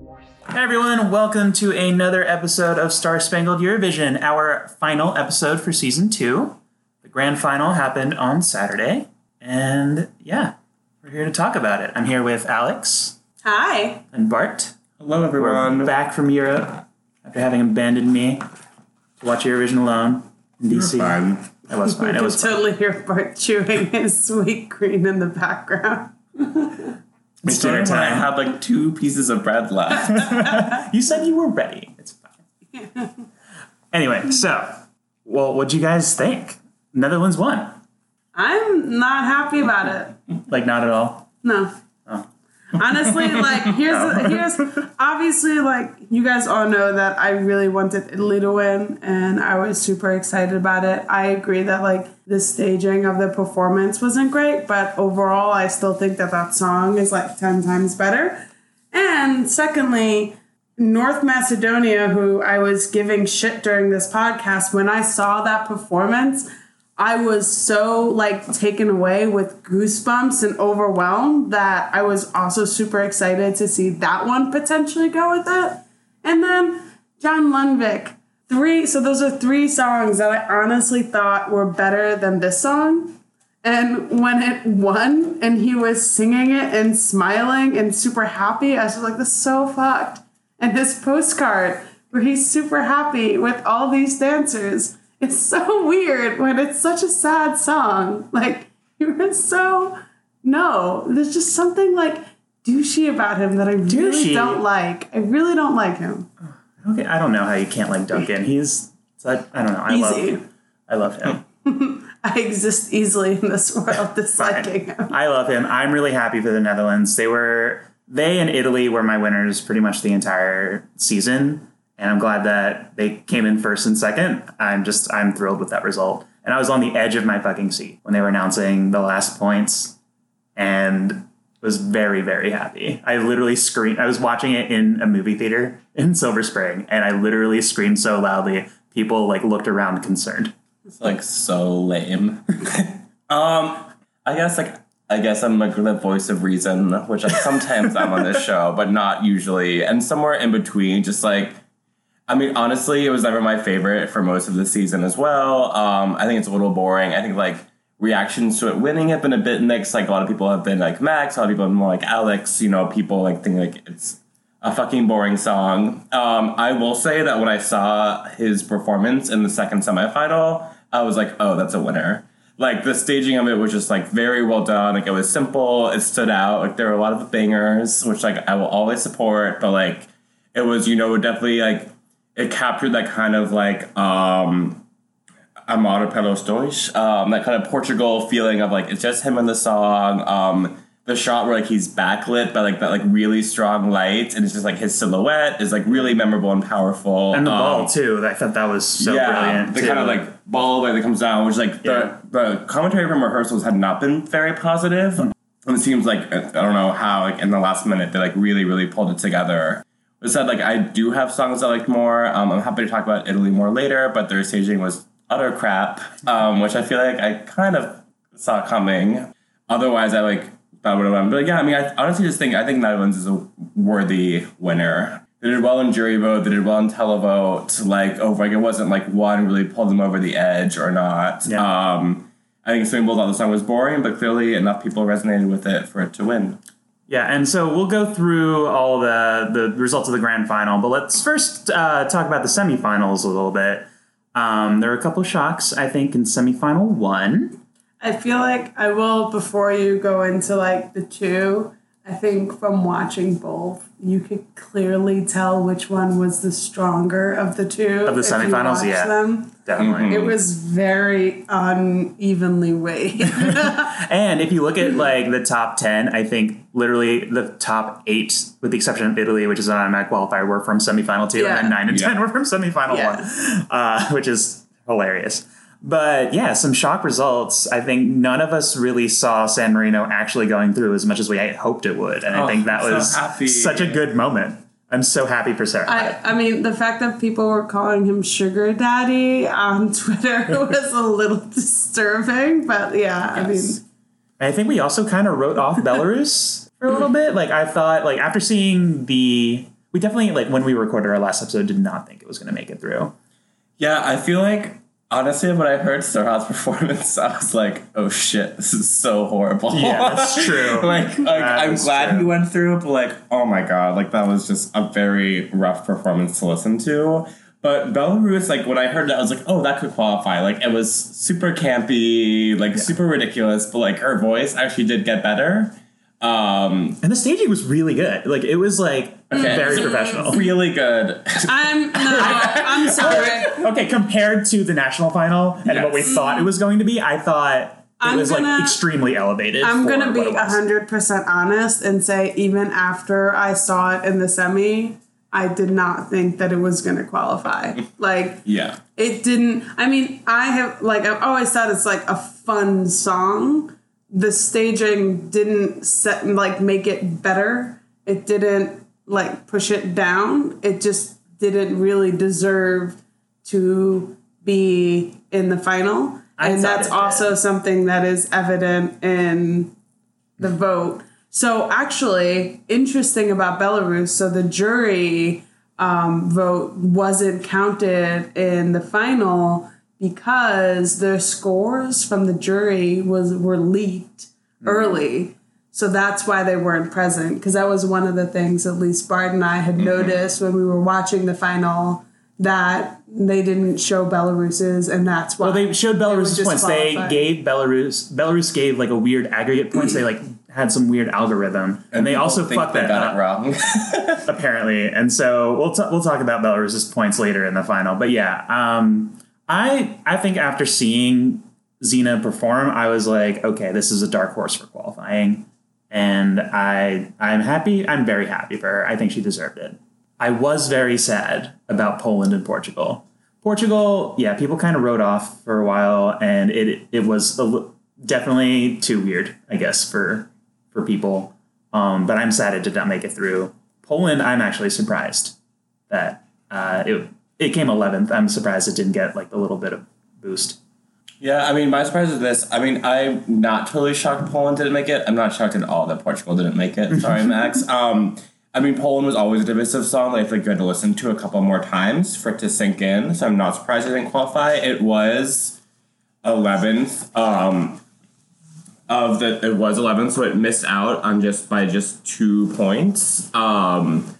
Hey everyone, welcome to another episode of Star Spangled Eurovision, our final episode for season two. The grand final happened on Saturday, and yeah, we're here to talk about it. I'm here with Alex Hi. and Bart. Hello, We're everyone. back from Europe after having abandoned me to watch Eurovision alone in DC. Fine. It was fine. It You was fine. totally hear Bart chewing his Sweetgreen in the background. It's Dinner dinner time. I time. had like two pieces of bread left. You said you were ready. It's fine. anyway, so, well, what'd you guys think? Netherlands won. I'm not happy about it. Like, not at all. No. Honestly, like here's here's obviously like you guys all know that I really wanted Italy to win and I was super excited about it. I agree that like the staging of the performance wasn't great, but overall I still think that that song is like 10 times better. And secondly, North Macedonia, who I was giving shit during this podcast, when I saw that performance, I was so like taken away with goosebumps and overwhelmed that I was also super excited to see that one potentially go with it. And then John Lundvik, three. So those are three songs that I honestly thought were better than this song. And when it won and he was singing it and smiling and super happy, I was like, this is so fucked. And his postcard where he's super happy with all these dancers. It's so weird when it's such a sad song. Like, you were so, no, there's just something like douchey about him that I really don't like. I really don't like him. Okay, I don't know how you can't like Duncan. He's, I, I don't know. I Easy. love, I love him. I exist easily in this world disliking him. I love him. I'm really happy for the Netherlands. They were, they and Italy were my winners pretty much the entire season, and I'm glad that they came in first and second. I'm just, I'm thrilled with that result. And I was on the edge of my fucking seat when they were announcing the last points, and was very, very happy. I literally screamed. I was watching it in a movie theater in Silver Spring, and I literally screamed so loudly, people like looked around concerned. It's like so lame. um, I guess like I guess I'm like the voice of reason, which like sometimes I'm on this show, but not usually. And somewhere in between, just like I mean, honestly, it was never my favorite for most of the season as well. Um, I think it's a little boring. I think like reactions to it winning have been a bit mixed. Like a lot of people have been like Max, a lot of people have been more like Alex. You know, people like think like it's a fucking boring song. Um, I will say that when I saw his performance in the second semifinal, I was like, oh, that's a winner. Like the staging of it was just like very well done. Like it was simple. It stood out. Like there were a lot of bangers, which like I will always support. But like it was, you know, definitely like it captured that kind of like um Amar Pelos Dois, um, that kind of Portugal feeling of like it's just him in the song. Um, the shot where like he's backlit by like that like really strong light, and it's just like his silhouette is like really memorable and powerful. And the Um, ball too. I thought that was so yeah, brilliant. the too. kind of like ball that comes down, which like Yeah. the the commentary from rehearsals had not been very positive. And it seems like I don't know how like in the last minute they like really really pulled it together. Said like I do have songs I like more. Um, I'm happy to talk about Italy more later, but their staging was utter crap, um, which I feel like I kind of saw coming. Otherwise, I like thought would have won. But yeah, I mean, I honestly just think I think Netherlands is a worthy winner. They did well in jury vote. They did well in televote. Like over, like it wasn't like one really pulled them over the edge or not. Yeah. Um, I think Swing Bulls thought the song was boring, but clearly enough people resonated with it for it to win. Yeah, and so we'll go through all the the results of the grand final, but let's first uh, talk about the semifinals a little bit. Um, there were a couple of shocks, I think, in semifinal one. I feel like I will before you go into like the two. I think from watching both, you could clearly tell which one was the stronger of the two. Of the semifinals, yeah. Them. Definitely. It was very unevenly weighed. And if you look at like the top ten, I think literally the top eight, with the exception of Italy, which is an automatic qualifier, were from semifinal two, Yeah. and then nine and Yeah. ten were from semifinal Yeah. one, uh, which is hilarious. But yeah, some shock results. I think none of us really saw San Marino actually going through as much as we hoped it would, and I Oh, think that I'm so was happy. such a good moment. I'm so happy for Serhat. I, I mean, the fact that people were calling him Sugar Daddy on Twitter was a little disturbing, but yeah, I mean, I think we also kind of wrote off Belarus for a little bit. Like I thought, like after seeing the, we definitely like when we recorded our last episode did not think it was going to make it through. Yeah, I feel like honestly, when I heard Serhat's performance, I was like, "Oh shit, this is so horrible." Yeah, that's true. like, like That I'm glad true. he went through it, but like, oh my god, like that was just a very rough performance to listen to. But Belarus, like when I heard that, I was like, "Oh, that could qualify." Like it was super campy, like super ridiculous, but like her voice actually did get better. Um, And the staging was really good. Like it was like Okay. Mm. very professional. really good. I'm no, I'm sorry. Okay, compared to the national final and what we thought it was going to be, I thought it I'm was like gonna- extremely elevated. I'm for gonna be what it was. hundred percent honest and say even after I saw it in the semi, I did not think that it was gonna qualify. Like Yeah. it didn't. I mean, I have like I've always thought it's like a fun song. The staging didn't set like make it better. It didn't like push it down. It just didn't really deserve to be in the final. I and that's also did. something that is evident in the vote. So actually, interesting about Belarus. So the jury um, vote wasn't counted in the final because the scores from the jury was were leaked early. So that's why they weren't present because that was one of the things at least Bart and I had noticed when we were watching the final that they didn't show Belarus's and that's why Well, they showed Belarus's just points. They gave Belarus. Belarus gave like a weird aggregate points. they like had some weird algorithm, and, they also think fucked they that got up it wrong. apparently. And so we'll t- we'll talk about Belarus's points later in the final. But yeah, um, I I think after seeing Zena perform, I was like, okay, this is a dark horse for qualifying, and I I'm happy. I'm very happy for her. I think she deserved it. I was very sad about Poland and Portugal. Portugal, yeah, people kind of wrote off for a while, and it it was a, definitely too weird, I guess, for for people. Um, but I'm sad it did not make it through. Poland, I'm actually surprised that uh, it it came 11th. I'm surprised it didn't get like a little bit of boost. Yeah, I mean, my surprise is this. I mean, I'm not totally shocked Poland didn't make it. I'm not shocked at all that Portugal didn't make it. Sorry, Max. Um, I mean, Poland was always a divisive song Like, I think you had to listen to a couple more times for it to sink in. So I'm not surprised it didn't qualify. It was 11th. Um, of the it was 11th, so it missed out on just by just two points. Um,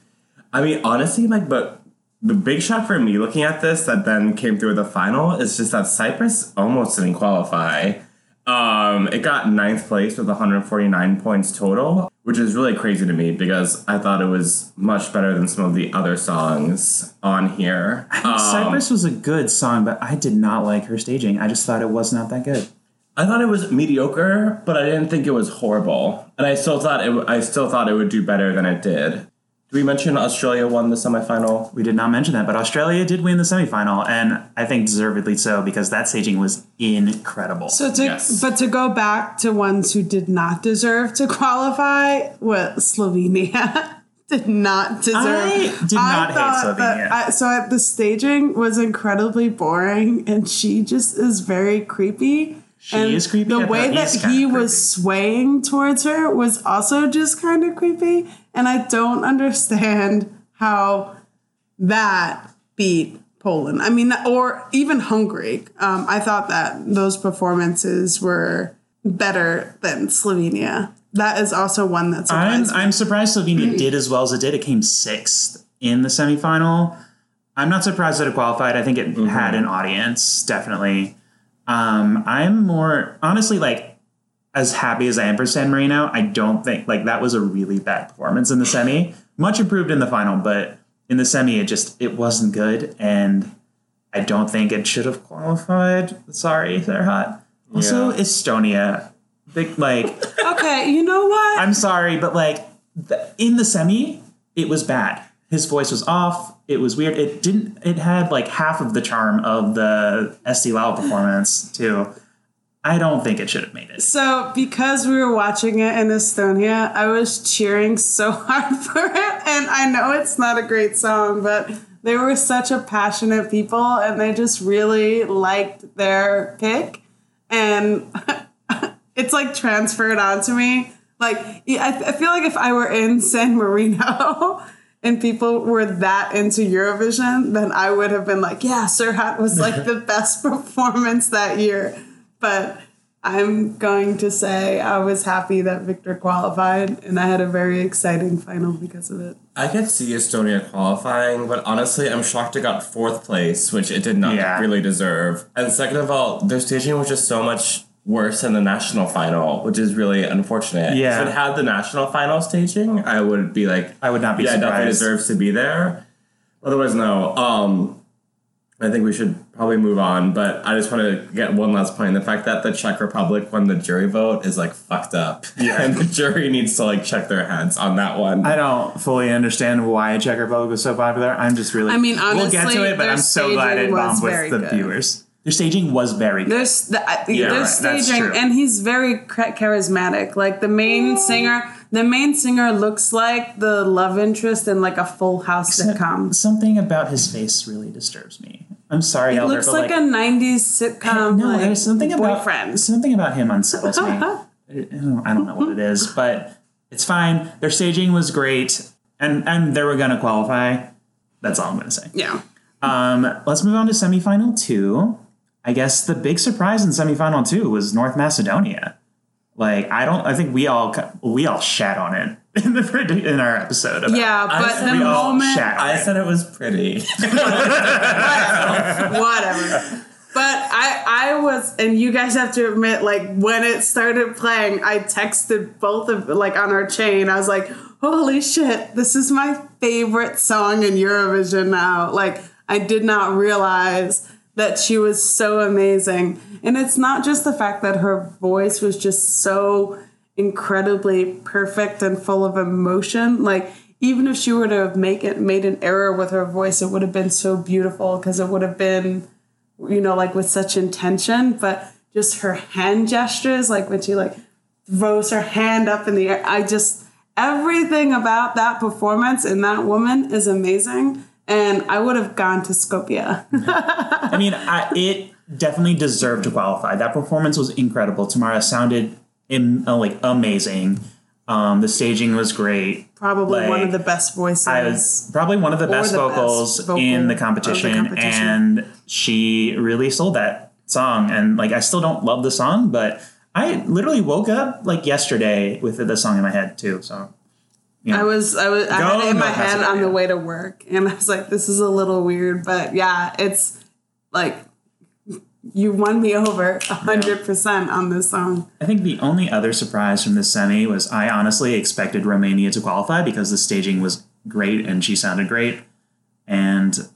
I mean, honestly, like, but the big shock for me looking at this that then came through the final is just that Cyprus almost didn't qualify. Um, it got ninth place with 149 points total, which is really crazy to me because I thought it was much better than some of the other songs on here. Um, Cyprus was a good song, but I did not like her staging. I just thought it was not that good. I thought it was mediocre, but I didn't think it was horrible, and I still thought it. I still thought it would do better than it did. Did we mention Australia won the semifinal? We did not mention that, but Australia did win the semifinal, and I think deservedly so because that staging was incredible. So to Yes. but to go back to ones who did not deserve to qualify, well, Slovenia did not deserve. I did not hate Slovenia. I, so I- the staging was incredibly boring, and she just is very creepy. She and is creepy. The way that he was swaying towards her was also just kind of creepy, and I don't understand how that beat Poland. I mean, or even Hungary. Um, I thought that those performances were better than Slovenia. That is also one that I'm. I'm surprised Slovenia did as well as it did. It came sixth in the semifinal. I'm not surprised that it qualified. I think it had an audience, definitely. Um, I'm more honestly like as happy as I am for San Marino. I don't think like that was a really bad performance in the semi. Much improved in the final, but in the semi, it just it wasn't good, and I don't think it should have qualified. Sorry, they're hot. Also, Yeah. Estonia, big like. okay, you know what? I'm sorry, but like th- in the semi, it was bad. His voice was off. It was weird. It didn't. It had like half of the charm of the Eesti Laul performance too. I don't think it should have made it. So, because we were watching it in Estonia, I was cheering so hard for it. And I know it's not a great song, but they were such a passionate people and they just really liked their pick. And it's like transferred onto me. Like, I feel like if I were in San Marino and people were that into Eurovision, then I would have been like, yeah, Serhat was like the best performance that year. But I'm going to say I was happy that Victor qualified, and I had a very exciting final because of it. I could see Estonia qualifying, but honestly, I'm shocked it got fourth place, which it did not Yeah. really deserve. And second of all, their staging was just so much worse than the national final, which is really unfortunate. Yeah. If it had the national final staging, I would be like, I would not be yeah, it definitely deserves to be there. Otherwise, no. Um, I think we should probably move on, but I just want to get one last point. The fact that the Czech Republic won the jury vote is like fucked up. Yeah. and the jury needs to like check their heads on that one. I don't fully understand why Czech Republic was so popular. I'm just really. I mean, we'll get honestly, to it, but their I'm so glad it was bombed very with the good. viewers. Their staging was very good. There's the, I- Yeah, there's right, that's staging, true. and he's very charismatic. Like the main singer, the main singer looks like the love interest in like a Full House sitcom. Something about his face really disturbs me. I'm sorry, It Elder, looks but like, a '90s sitcom. no, like, there's something about boyfriend. something about him unsettles me. I don't I don't know what it is, but it's fine. Their staging was great, and and they were gonna qualify. That's all I'm gonna say. Yeah, Um, let's move on to semifinal two. I guess the big surprise in semifinal two was North Macedonia. Like I don't, I think we all we all shat on it in the predi- in our episode. About yeah, I but said the we moment, shat. I it. said it was pretty. whatever. But I, I was, and you guys have to admit, like when it started playing, I texted both of like on our chain. I was like, "Holy shit, this is my favorite song in Eurovision now!" Like I did not realize that she was so amazing, and it's not just the fact that her voice was just so incredibly perfect and full of emotion. Like even if she were to have make it made an error with her voice, it would have been so beautiful because it would have been you know, like with such intention, but just her hand gestures, like when she like throws her hand up in the air. I just everything about that performance and that woman is amazing. And I would have gone to Skopje. I mean, I, it definitely deserved to qualify. That performance was incredible. Tamara sounded Im, uh, like amazing. Um, the staging was great. Probably one of the best voices. I was probably one of the best the best vocals vocal in the of the competition, competition. and she really sold that song. And like, I still don't love the song, but I literally woke up like yesterday with the song in my head too. So I was I was I Go had it in my head on the way to work, and I was like, "This is a little weird," but yeah, it's like you won me over a hundred percent on this song. I think the only other surprise from this semi was I honestly expected Romania to qualify because the staging was great and she sounded great, and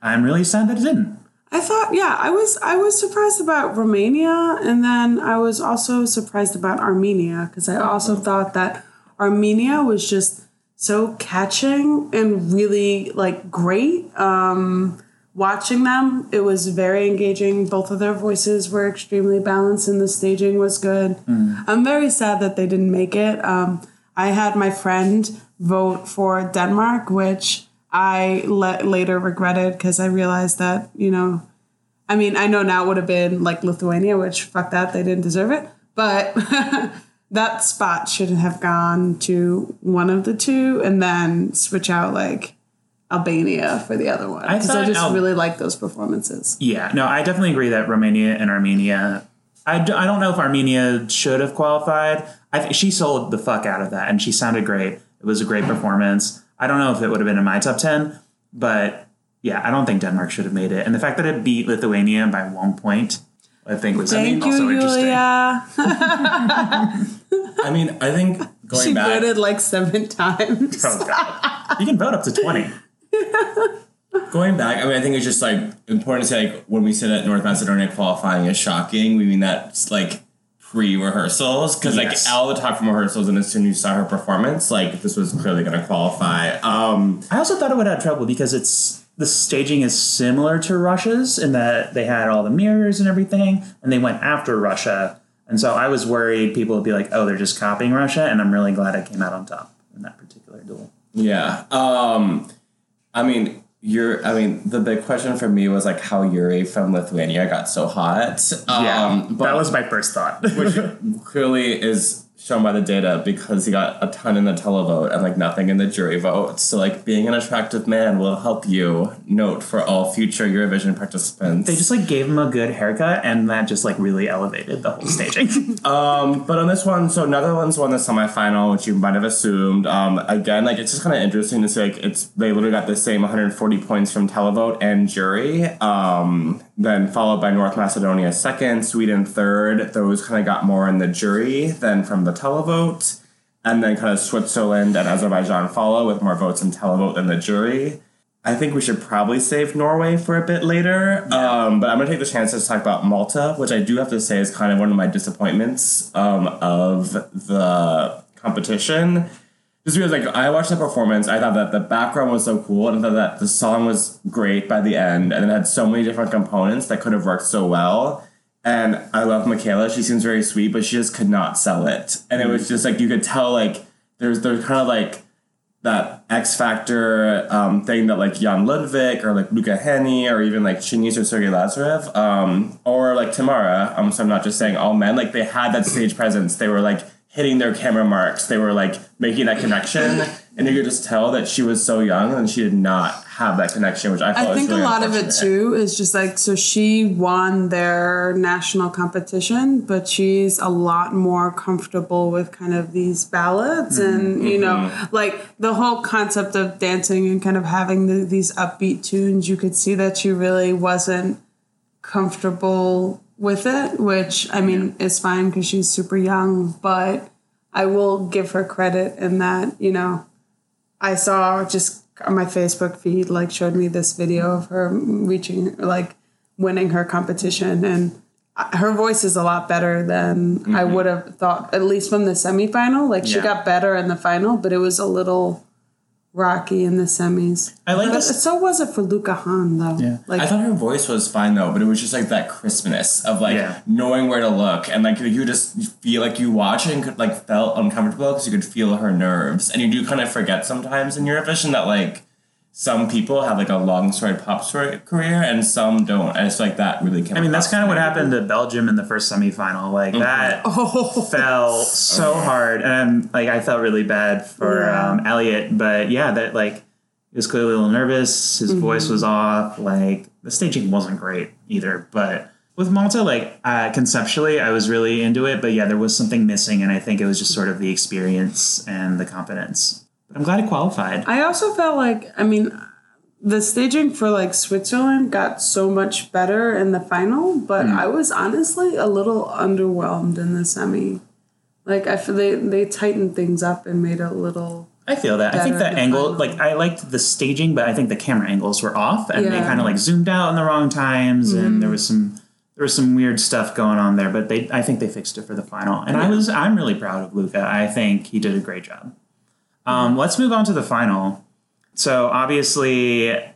I'm really sad that it didn't. I thought, yeah, I was I was surprised about Romania, and then I was also surprised about Armenia because I also oh. thought that Armenia was just so catching and really like great. Um, watching them, it was very engaging. Both of their voices were extremely balanced, and the staging was good. I'm very sad that they didn't make it. Um, I had my friend vote for Denmark, which I le- later regretted because I realized that, you know, I mean, I know now it would have been like Lithuania, which fuck that, they didn't deserve it. But that spot should have gone to one of the two and then switch out like Albania for the other one. I Because I, just Al- really like those performances. Yeah, no, I definitely agree that Romania and Armenia. I, d- I don't know if Armenia should have qualified. I she sold the fuck out of that, and she sounded great. It was a great performance. I don't know if it would have been in my top ten, but yeah, I don't think Denmark should have made it. And the fact that it beat Lithuania by one point, I think was I mean, Thank also you, interesting. Yulia. I mean, I think going She back. voted like seven times. Oh god, you can vote up to twenty. Going back, I mean, I think it's just like important to say, like, when we say that North Macedonia qualifying is shocking, we mean that's like pre rehearsals. Because, Yes. like, all the talk from rehearsals, and as soon as you saw her performance, like, this was clearly going to qualify. Um, I also thought it would have trouble because it's the staging is similar to Russia's in that they had all the mirrors and everything, and they went after Russia. And so I was worried people would be like, "Oh, they're just copying Russia," and I'm really glad I came out on top in that particular duel. yeah. Um, I mean, you're, I mean, the big question for me was, like, how Yuri from Lithuania got so hot. Um, but that was my first thought. which clearly is shown by the data because he got a ton in the televote and like nothing in the jury vote. So like being an attractive man will help you. Note for all future Eurovision participants. They just like gave him a good haircut, and that just like really elevated the whole staging. Um, but on this one, so Netherlands won the semifinal, which you might have assumed. Um, again, like it's just kind of interesting to see like it's they literally got the same 140 points from televote and jury. Um, then followed by North Macedonia second, Sweden third. Those kind of got more in the jury than from the televote, and then kind of Switzerland and Azerbaijan follow with more votes in televote than the jury. I think we should probably save Norway for a bit later. Um, but I'm going to take the chance to talk about Malta, which I do have to say is kind of one of my disappointments um, of the competition. Just because, like, I watched the performance, I thought that the background was so cool, and I thought that the song was great by the end, and it had so many different components that could have worked so well. And I love Michaela; she seems very sweet, but she just could not sell it. And it was just like you could tell, like, there's there's kind of like that X Factor um, thing that like John Lundvik or like Luca Hänni or even like Chingiz or Sergei Lazarev um, or like Tamara. Um, so I'm not just saying all men. Like they had that stage presence. They were like hitting their camera marks. They were like making that connection, and you could just tell that she was so young and she did not have that connection, which I thought I think was a lot of it too is just like so she won their national competition, but she's a lot more comfortable with kind of these ballads mm-hmm. and you know mm-hmm. like the whole concept of dancing and kind of having the, these upbeat tunes. You could see that she really wasn't comfortable with it, which I mean is fine because she's super young, but I will give her credit in that you know I saw just on my Facebook feed like showed me this video of her reaching like winning her competition and her voice is a lot better than I mm-hmm. would have thought at least from the semifinal. Like she got better in the final but it was a little rocky in the semis I like but this. so was it for Luca Hänni though Yeah. like I thought her voice was fine though, but it was just like that crispness of like Yeah. knowing where to look and like you just feel like you watch it and could like felt uncomfortable because you could feel her nerves and you do kind of forget sometimes in Eurovision that like some people have like a long storied pop story career and some don't. And it's like that really came. I mean, that's kind of what happened to Belgium in the first semifinal. Like that oh fell so hard, and like I felt really bad for Yeah. um, Eliot. But yeah, that like he was clearly a little nervous. His voice was off. Like the staging wasn't great either. But with Malta, like uh, conceptually, I was really into it. But yeah, there was something missing, and I think it was just sort of the experience and the confidence. I'm glad it qualified. I also felt like I mean the staging for like Switzerland got so much better in the final, but Hmm. I was honestly a little underwhelmed in the semi. Like I feel they they tightened things up and made a little I feel that. I think the angle, final. like I liked the staging, but I think the camera angles were off, and they kind of like zoomed out in the wrong times, and there was some there was some weird stuff going on there. But they, I think they fixed it for the final, and I was I'm really proud of Luca. I think he did a great job. Um, let's move on to the final. So obviously, the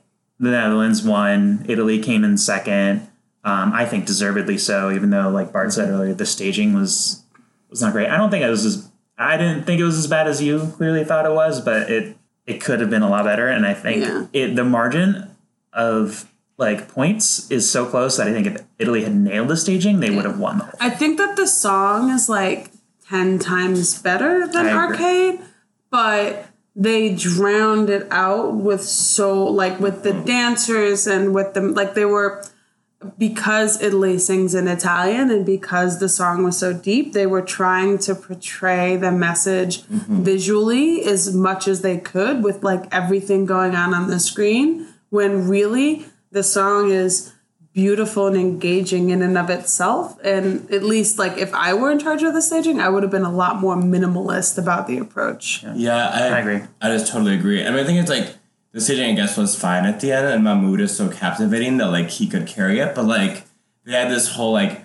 Netherlands won. Italy came in second. Um, I think deservedly so, even though, like Bart said earlier, the staging was was not great. I don't think it was as I didn't think it was as bad as you clearly thought it was, but it it could have been a lot better. And I think Yeah. it the margin of like points is so close that I think if Italy had nailed the staging, they would have won the whole. I think that the song is like 10 times better than. Arcade, but they drowned it out with so, like, with the mm. dancers and with them, like, they were, because Italy sings in Italian and because the song was so deep, they were trying to portray the message mm-hmm. visually as much as they could with, like, everything going on on the screen, when really the song is beautiful and engaging in and of itself. And at least, like, if I were in charge of the staging, I would have been a lot more minimalist about the approach. Yeah, I, I agree. I just totally agree. I mean, I think it's like the staging, I guess, was fine at the end, and Mahmood is so captivating that like he could carry it. But like they had this whole like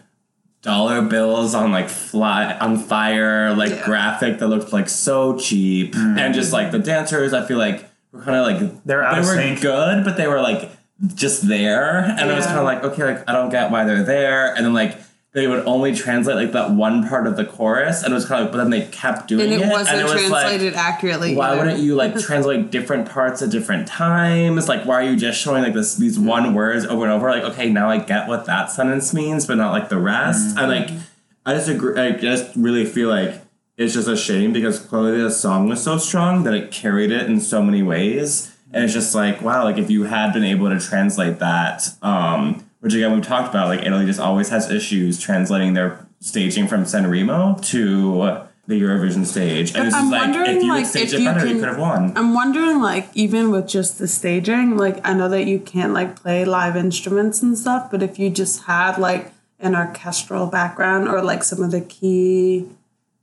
dollar bills on like fly on fire like Yeah. graphic that looked like so cheap, mm. and just like the dancers, I feel like were kind of like They're out they of were sync. good, but they were like just there, and I was kind of like, okay, like I don't get why they're there, and then like. They would only translate like that one part of the chorus, and it was kind of like, but then they kept doing And it, it wasn't and it was like, translated accurately. why either. wouldn't you like translate different parts at different times? Like, why are you just showing like this these mm-hmm. one words over and over? Like, okay, now I get what that sentence means, but not like the rest. And like, mm-hmm. I just agree. I just really feel like it's just a shame because clearly the song was so strong that it carried it in so many ways. And it's just like, wow, like if you had been able to translate that, um, which again we've talked about, like Italy just always has issues translating their staging from San Remo to the Eurovision stage. And I'm like wondering, if you like, staged if it you better, you could have won. I'm wondering, like, even with just the staging, like, I know that you can't, like, play live instruments and stuff, but if you just had, like, an orchestral background or, like, some of the key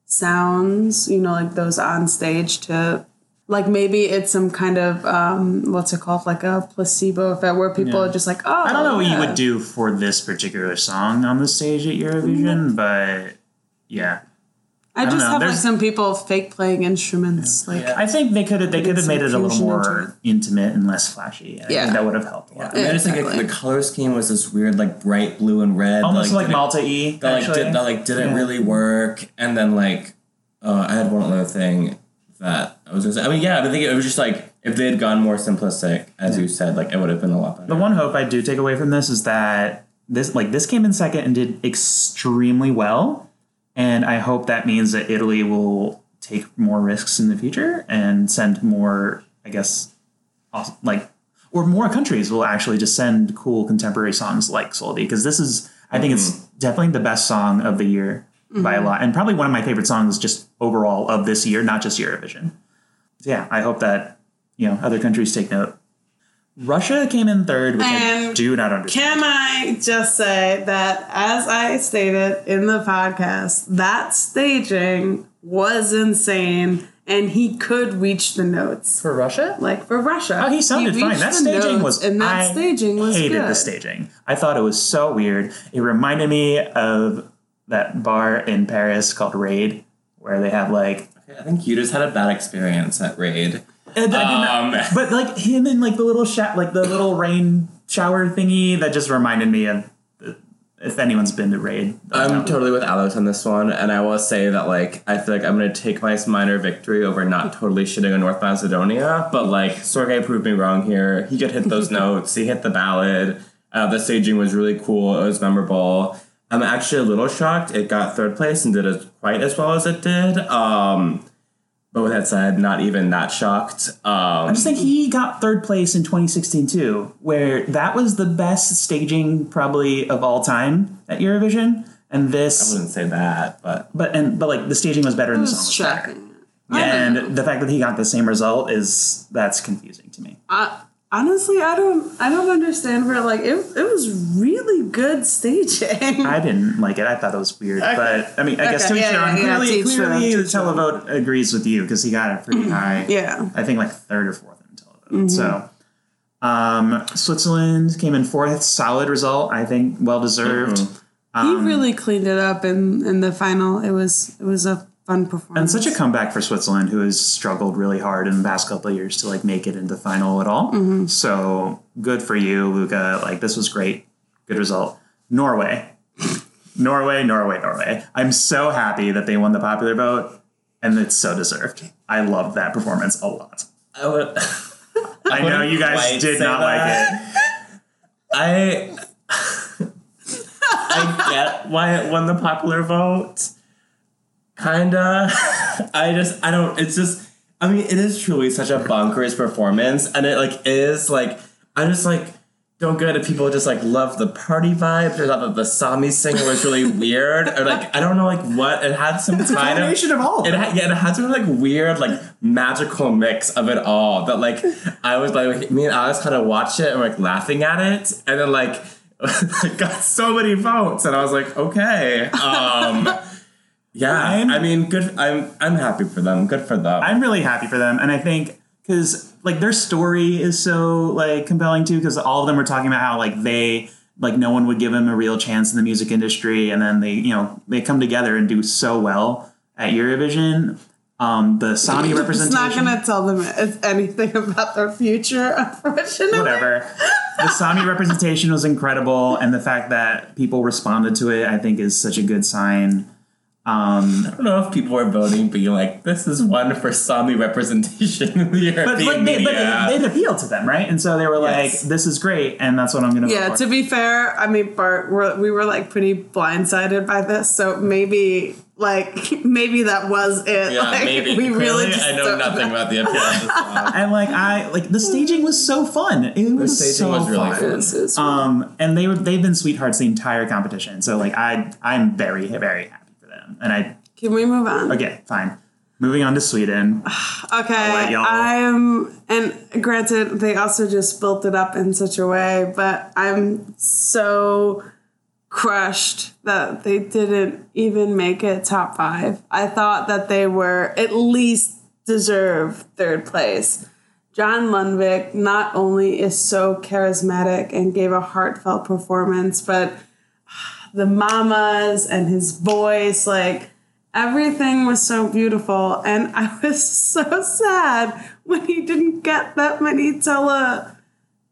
sounds, you know, like those on stage to, like, maybe it's some kind of, um, what's it called? Like a placebo effect where people Yeah. are just like, oh. I don't know what you would do for this particular song on the stage at Eurovision, but yeah. I don't just know, have, like, some people fake playing instruments. Like, Yeah. I think they could have they could have made it a little more intimate and less flashy. And I Yeah. think that would have helped a lot. I mean, I just think exactly. the color scheme was this weird, like bright blue and red. Almost that, like, didn't- Malta E. That like, actually. did, that like didn't Yeah. really work. And then like, uh, I had one other thing that I was gonna say. I mean, yeah, I think it was just like if they had gone more simplistic, as you said, like it would have been a lot better. The one hope I do take away from this is that this like this came in second and did extremely well, and I hope that means that Italy will take more risks in the future and send more, I guess, aw- like or more countries will actually just send cool contemporary songs like Soldi because this is I think it's mm-hmm. definitely the best song of the year by a mm-hmm. lot and probably one of my favorite songs just overall of this year, not just Eurovision. Yeah, I hope that you know other countries take note. Russia came in third, which I do not understand. Can I just say that, as I stated in the podcast, that staging was insane and he could reach the notes. For Russia? Like for Russia. Oh, he sounded fine. That staging was. And that I staging was hated good. the staging. I thought it was so weird. It reminded me of that bar in Paris called Raidd, where they have like. I think you just had a bad experience at Raidd. And I Um, didn't- but like him and like the little sha- like the little rain shower thingy that just reminded me of. If anyone's been to Raidd, I'm totally with Alex on this one, and I will say that like I feel like I'm gonna take my minor victory over not totally shitting on North Macedonia, but like Sergey proved me wrong here. He could hit those notes. He hit the ballad. Uh, the staging was really cool. It was memorable. I'm actually a little shocked it got third place and did as quite as well as it did. Um, but with that said, not even that shocked. Um, I just think he got third place in 2016 too, where that was the best staging probably of all time at Eurovision. And this, I wouldn't say that, but but and but like the staging was better I and the song was was better. shocking. I don't know. And the fact that he got the same result is that's confusing to me. I, honestly, I don't, I don't understand where like it, it was really good staging. I didn't like it. I thought it was weird, but I mean, I guess Okay, to yeah, yeah, yeah, Clearly, each their own, clearly, to the each their own. televote agrees with you because he got it pretty mm-hmm. high. yeah. I think like third or fourth in televote. Mm-hmm. So, um, Switzerland came in fourth. Solid result. I think well deserved. Mm-hmm. he um, really cleaned it up in, in the final. It was it was a fun And such a comeback for Switzerland, who has struggled really hard in the past couple of years to like make it into the final at all. Mm-hmm. So good for you, Luca. Like this was great. Good result. Norway, Norway, Norway, Norway. I'm so happy that they won the popular vote, and it's so deserved. I love that performance a lot. I would. I know you guys did not that. Like it. I I get why it won the popular vote. Kinda. I just I don't it's just I mean it is truly such a bonkers performance and it like is like I just like don't get it people just like love the party vibes or thought that the Sami singer was really weird or like I don't know like what it had some kind of combination of all of it had, yeah, it had some like weird, like magical mix of it all. That like I was like, me and Alex kind of watched it and were, like laughing at it, and then like got so many votes, and I was like, okay, um, yeah. I'm- I mean, good. I'm I'm happy for them. Good for them. I'm really happy for them, and I think because like their story is so like compelling too, because all of them were talking about how like they like no one would give them a real chance in the music industry, and then they you know they come together and do so well at Eurovision. Um, the Sami representation. It's representation, not going to tell them it's anything about their future, unfortunately. whatever. the Sami representation was incredible, and the fact that people responded to it, I think, is such a good sign. Um, I don't know if people are voting, being like, "This is one for Sami representation in the European but like they, but media." it, it appealed to them, right? And so they were Yes. like, "This is great," and that's what I'm gonna. Yeah, vote to be fair, I mean, Bart, we're, we were like pretty blindsided by this, so maybe, like, maybe that was it. yeah, like, maybe. We really just I know don't nothing about the appeal of this song. and like I like the staging was so fun. It was staging so was really fun. fun. Um, and they were they've been sweethearts the entire competition. So like I I'm very very happy And I Can we move on? okay fine. Moving on to Sweden. Okay, I'm, and granted, they also just built it up in such a way, but I'm so crushed that they didn't even make it top five. I thought that they were at least deserve third place. John Lundvik not only is so charismatic and gave a heartfelt performance, but the mamas and his voice, like everything was so beautiful. And I was so sad when he didn't get that many tele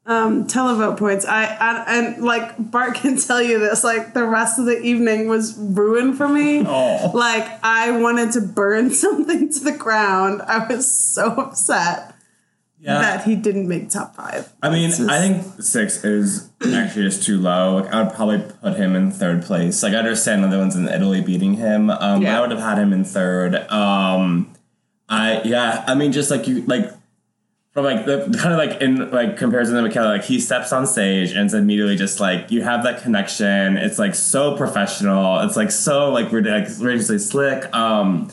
um televote points. I, I and like Bart can tell you this, like the rest of the evening was ruined for me. Oh. Like I wanted to burn something to the ground. I was so upset Yeah. that he didn't make top five. I mean, just- I think six is actually just too low. Like, I would probably put him in third place. Like, I understand the other ones in Italy beating him. Um, Yeah. I would have had him in third. Um, I yeah. I mean, just like you like from like the kind of like in like comparison to Michaela, like he steps on stage and it's immediately just like you have that connection. It's like so professional. It's like so like ridic- ridiculously slick. Um,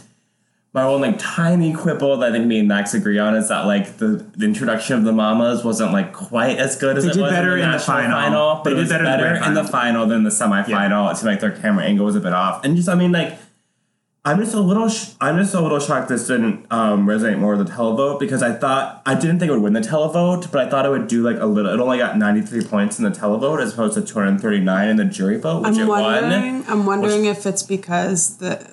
my one like tiny quibble that I think me and Max agree on is that like the, the introduction of the mamas wasn't like quite as good as They it did was better in the, in the national final. but They it did was better in the better in the final. final than the semifinal. It seemed like their camera angle was a bit off, and just I mean like. I'm just a little. Sh- I'm just a little shocked this didn't um, resonate more with the televote because I thought I didn't think it would win the televote, but I thought it would do like a little. It only got 93 points in the televote as opposed to 239 in the jury vote, which I'm it wondering. won. I'm wondering if it's because the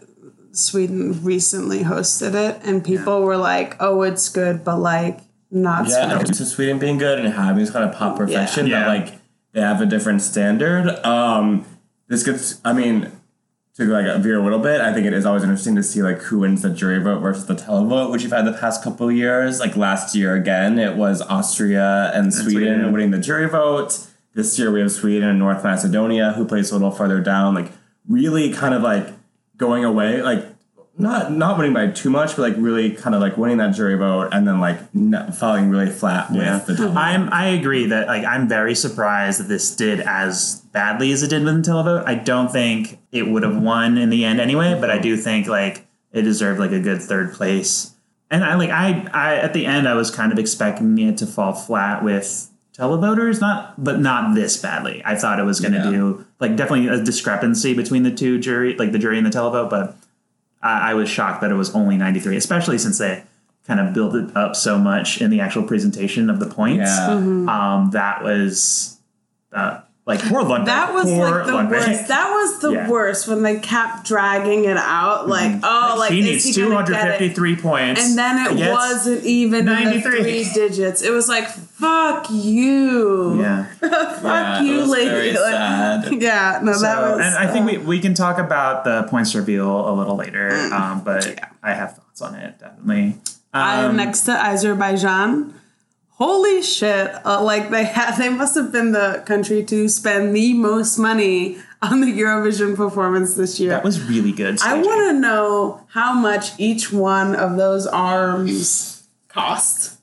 Sweden recently hosted it, and people were like, "Oh, it's good," but like not. Yeah, Sweden. to Sweden being good and having this kind of pop perfection Yeah. that like they have a different standard. Um, this gets. I mean, to like veer a little bit, I think it is always interesting to see like who wins the jury vote versus the televote, which you've had the past couple of years. Like last year again, it was Austria and Sweden, Sweden. winning the jury vote. This year we have Sweden and North Macedonia, who plays a little further down. Like really, kind of like going away, like not not winning by too much, but like really kind of like winning that jury vote and then like n- falling really flat with the televote. I'm I agree that like I'm very surprised that this did as badly as it did with the televote. I don't think it would have won in the end anyway, but I do think like it deserved like a good third place. And I like I I at the end I was kind of expecting it to fall flat with televoters, not but not this badly. I thought it was going to Yeah. do like definitely a discrepancy between the two jury, like the jury and the televote, but I, I was shocked that it was only 93, especially since they kind of built it up so much in the actual presentation of the points. Yeah. Um, that was uh, like poor Lundberg. That was poor like the Lundberg. worst. That was the Yeah. worst when they kept dragging it out. Like, oh, like he is needs he gonna get it? 253 points. And then it wasn't even in the 93. three digits. It was like, fuck you. Yeah. Fuck Yeah, you, it was lady. very Like, sad. Yeah, no, that was. and I think uh, we, we can talk about the points reveal a little later, um, but Mm. Yeah. I have thoughts on it definitely. I am Um, next to Azerbaijan. Holy shit! Uh, like they had, they must have been the country to spend the most money on the Eurovision performance this year. that was really good. I want to know how much each one of those arms cost.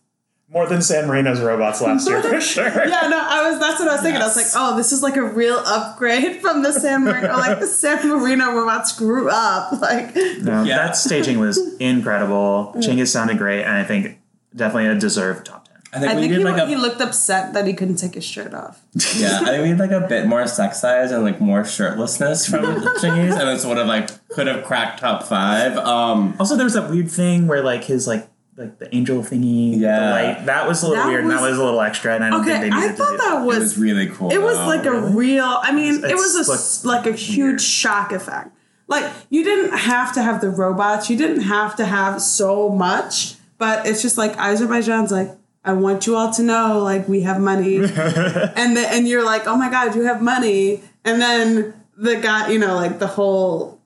more than San Marino's robots last year for sure. Yeah, no, I was. That's what I was thinking. I was like, oh, this is like a real upgrade from the San Marino. like the San Marino robots grew up. Like, No, Yeah. That staging was incredible. Chingiz sounded great, and I think definitely a deserved top 10. I think I we think did he, like a he looked upset that he couldn't take his shirt off. yeah. I think we did like a bit more sex size and like more shirtlessness from Chingiz, and it's sort of like could have cracked top five. Um, Also, there was that weird thing where like his like like the angel thingy, Yeah. the light. That was a little That weird. and that was- was a little extra, and I don't Okay, think they I thought to do that it was. was really cool. It was though. like a real. I mean, it was a s- looked like a huge weird. shock effect. Like you didn't have to have the robots. You didn't have to have so much. But it's just like Azerbaijan's like, I want you all to know, like we have money, and the, and you're like, oh my god, you have money, and then the guy, you know, like the whole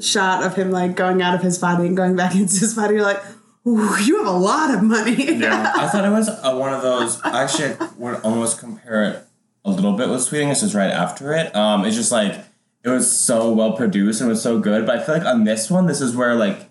shot of him like going out of his body and going back into his body. You're like, Ooh, you have a lot of money. Yeah. I thought it was uh, one of those. I Actually, I would almost compare it a little bit with Sweden. This is right after it. Um, it's just like it was so well produced and was so good. But I feel like on this one, this is where like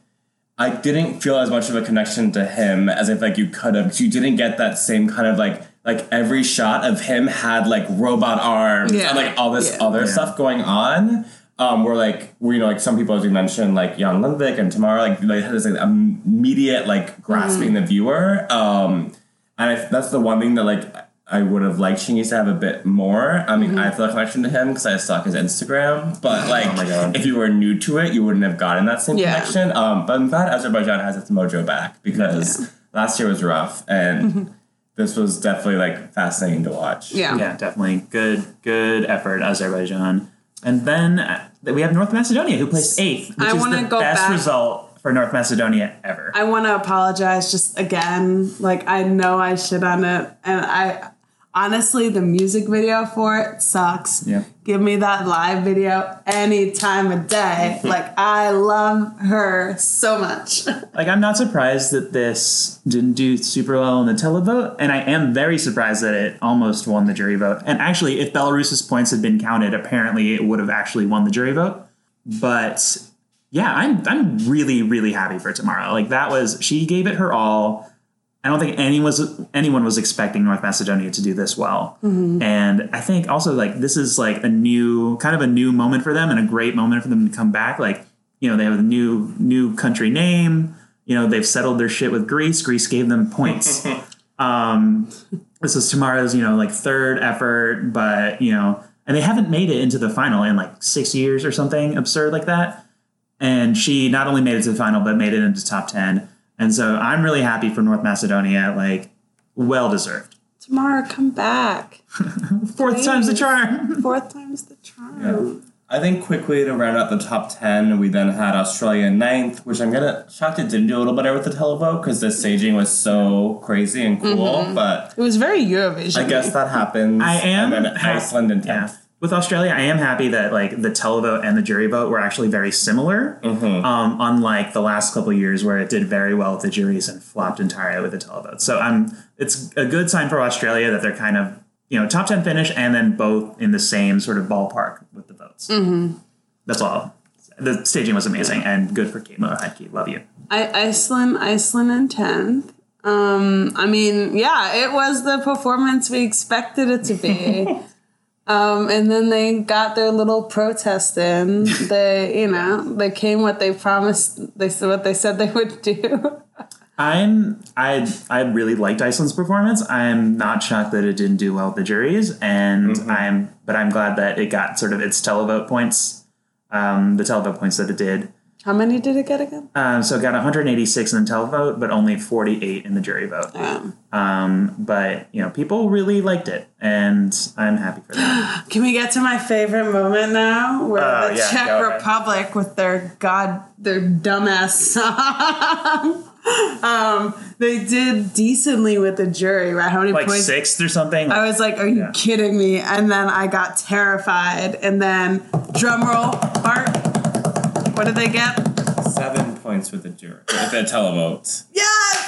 I didn't feel as much of a connection to him as if like you could have. You didn't get that same kind of like like every shot of him had like robot arms Yeah. and like all this Yeah. other Yeah. stuff going on. Um, where like where you know like some people as you mentioned like John Lundvik and Tamara like they had this like immediate like grasping the viewer. Um, and I, that's the one thing that like I would have liked Chingiz to have a bit more. I mean, I feel a connection to him because I stalk his Instagram. But like, Oh if you were new to it, you wouldn't have gotten that same Yeah. connection. Um, but I'm glad Azerbaijan has its mojo back because last year was rough and this was definitely like fascinating to watch. Yeah. Yeah, definitely good, good effort, Azerbaijan. And then uh, we have North Macedonia, who placed eighth, which I is wanna the go best back- result for North Macedonia ever. I want to apologize just again. Like I know I shit on it, and I honestly the music video for it sucks. Yeah. Give me that live video any time of day. like I love her so much. like, I'm not surprised that this didn't do super well in the televote, and I am very surprised that it almost won the jury vote. And actually, if Belarus's points had been counted, apparently it would have actually won the jury vote. But yeah, I'm I'm really really happy for Tamara. Like that was she gave it her all. I don't think anyone was anyone was expecting North Macedonia to do this well, and I think also like this is like a new kind of a new moment for them and a great moment for them to come back. Like you know they have a new new country name. You know they've settled their shit with Greece. Greece gave them points. um, this is Tamara's you know like third effort, but you know and they haven't made it into the final in like six years or something absurd like that and she not only made it to the final but made it into top 10 and so i'm really happy for north macedonia like well deserved Tamara, come back. fourth time's the charm Fourth time's the charm. I think quickly to round out the top 10, we then had Australia ninth, which I'm gonna shocked it didn't do a little better with the televote because the staging was so crazy and cool. Mm-hmm. But It was very Eurovision. I guess that happens. i am And then ha- Iceland in yeah. 10th. with australia i am happy that like the televote and the jury vote were actually very similar um, unlike the last couple years where it did very well with the juries and flopped entirely with the televote so i'm it's a good sign for australia that they're kind of you know top 10 finish and then both in the same sort of ballpark with the votes that's all the staging was amazing and good for Kate Miller-Heidke. Love you. I, Iceland, Iceland in tenth. Um, I mean, yeah, it was the performance we expected it to be. um, and then they got their little protest in. They, you know, they came what they promised. They said what they said they would do. I'm I I really liked Iceland's performance. I'm not shocked that it didn't do well with the juries, and I'm but I'm glad that it got sort of its televote points, um, the televote points that it did. How many did it get again? Um, so it got 186 in the televote, but only 48 in the jury vote. Um, Um, but you know, people really liked it, and I'm happy for that. can we get to my favorite moment now, where Oh, the yeah, Czech go ahead. Republic with their god, their dumbass song. um, they did decently with the jury, right? How many like points? sixth or something. I was like, "Are you Yeah. kidding me?" And then I got terrified. And then drum roll, Bart. What did they get? Seven points with the jury. With the televote. Yes!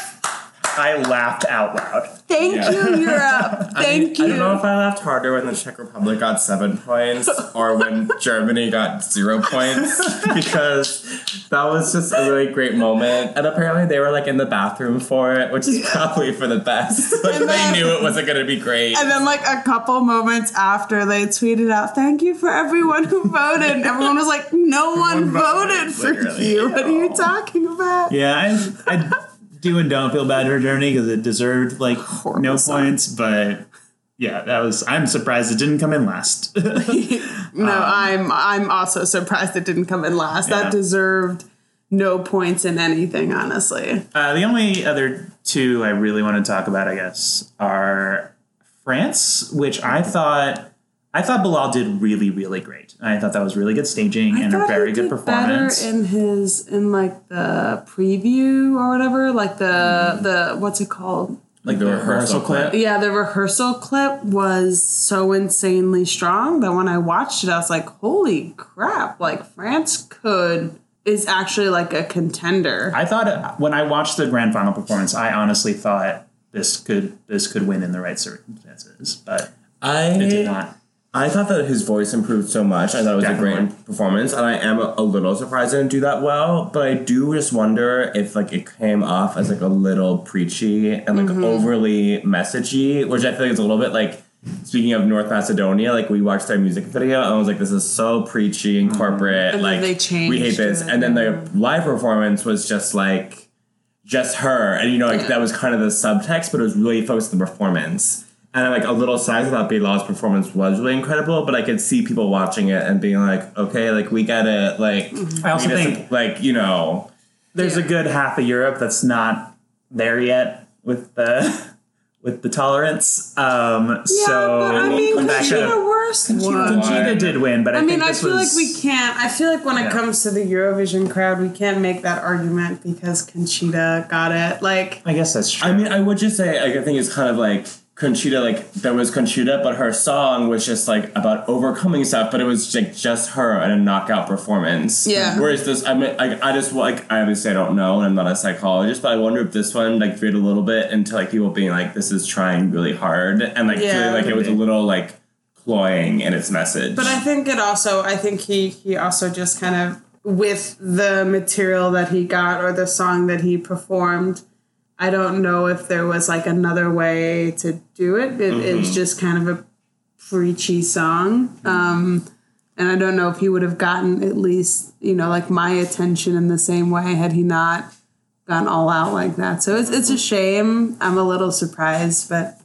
I laughed out loud. Thank Yeah. you, Europe. Thank I you. I don't know if I laughed harder when the Czech Republic got seven points or when Germany got zero points because that was just a really great moment. And apparently they were like in the bathroom for it, which is probably for the best. Like And then- they knew it wasn't going to be great. and then, like a couple moments after, they tweeted out, "Thank you for everyone who voted." And everyone was like, "No one voted for you. What are you oh. talking about?" Yeah, I, I do and don't feel bad for Germany because it deserved like no song. points, but yeah, that was. I'm surprised it didn't come in last. No, I'm I'm also surprised it didn't come in last. Yeah. That deserved no points in anything, honestly. uh, the only other two I really want to talk about, I guess, are France, which I thought. I thought Bilal did really, really great. I thought that was really good staging and a very he good performance. Better in his in like the preview or whatever, like the the what's it called? like the rehearsal clip. Yeah, the rehearsal clip was so insanely strong that when I watched it, I was like, "Holy crap!" Like France could is actually like a contender. I thought when I watched the grand final performance, I honestly thought this could this could win in the right circumstances, but it did not. I thought that his voice improved so much. I thought it was a great performance, and I am a, a little surprised it didn't do that well. But I do just wonder if like it came off as like a little preachy and like Mm-hmm. overly messagey, which I feel like is a little bit like. Speaking of North Macedonia, like we watched their music video, and I was like, "This is so preachy and corporate. And then like they we hate this." it, And then yeah. the live performance was just like just her, and you know, like Yeah. that was kind of the subtext, but it was really focused on the performance. And I'm like a little size, sad that Bilal's performance was really incredible, but I could see people watching it and being like, okay, like we get it, like Mm-hmm. I also we think like you know, there's a good half of Europe that's not there yet with the with the tolerance. Um, yeah, so but I mean, that Conchita should've- worst one. Conchita did win, but I, I mean, think I feel was, like we can't. I feel like when it comes to the Eurovision crowd, we can't make that argument because Conchita got it. Like, I guess that's true. I mean, I would just say like, I think it's kind of like Conchita, like there was Conchita, but her song was just like about overcoming stuff, but it was like just her and a knockout performance. Yeah. Whereas this, I mean, I, I just like I obviously I don't know, and I'm not a psychologist, but I wonder if this one like veered a little bit into like people being like, this is trying really hard, and like Yeah. feeling like it was a little like cloying in its message. but I think it also. I think he he also just kind of with the material that he got or the song that he performed. I don't know if there was like another way to do it. It, it was just kind of a preachy song. Um, and I don't know if he would have gotten at least, you know, like my attention in the same way had he not gone all out like that. So it's, it's a shame. I'm a little surprised, but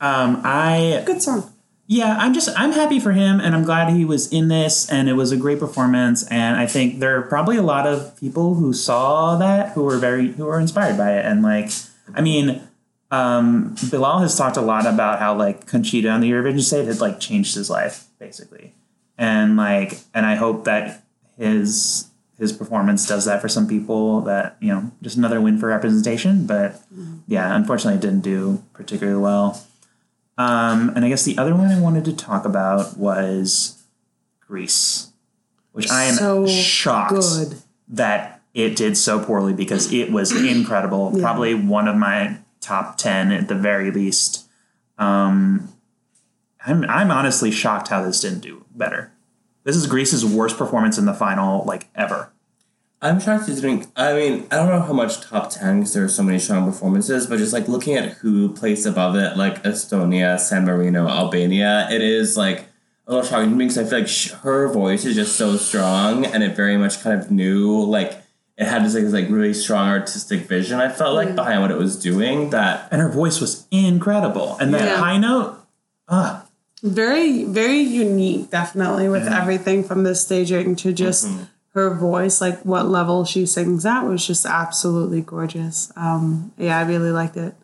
um, I good song. Yeah, I'm just I'm happy for him, and I'm glad he was in this, and it was a great performance. And I think there are probably a lot of people who saw that who were very who were inspired by it. And like, I mean, um, Bilal has talked a lot about how like Conchita on the Eurovision stage had like changed his life basically, and like, and I hope that his his performance does that for some people. That you know, just another win for representation. But yeah, unfortunately, it didn't do particularly well. Um, and I guess the other one I wanted to talk about was Greece, which I am So shocked good. that it did so poorly because it was incredible. Yeah. Probably one of my top 10 at the very least. Um, I'm, I'm honestly shocked how this didn't do better. This is Greece's worst performance in the final, like ever. I'm shocked to didn't. I mean, I don't know how much top ten because there are so many strong performances, but just like looking at who placed above it, like Estonia, San Marino, Albania, it is like a little shocking to me because I feel like sh- her voice is just so strong, and it very much kind of knew like it had this like, this, like really strong artistic vision. I felt like behind what it was doing that And her voice was incredible. And that Yeah. high note, ah, Very, very unique, definitely, with everything from the staging to just her voice, like what level she sings at was just absolutely gorgeous. Um, yeah, I really liked it.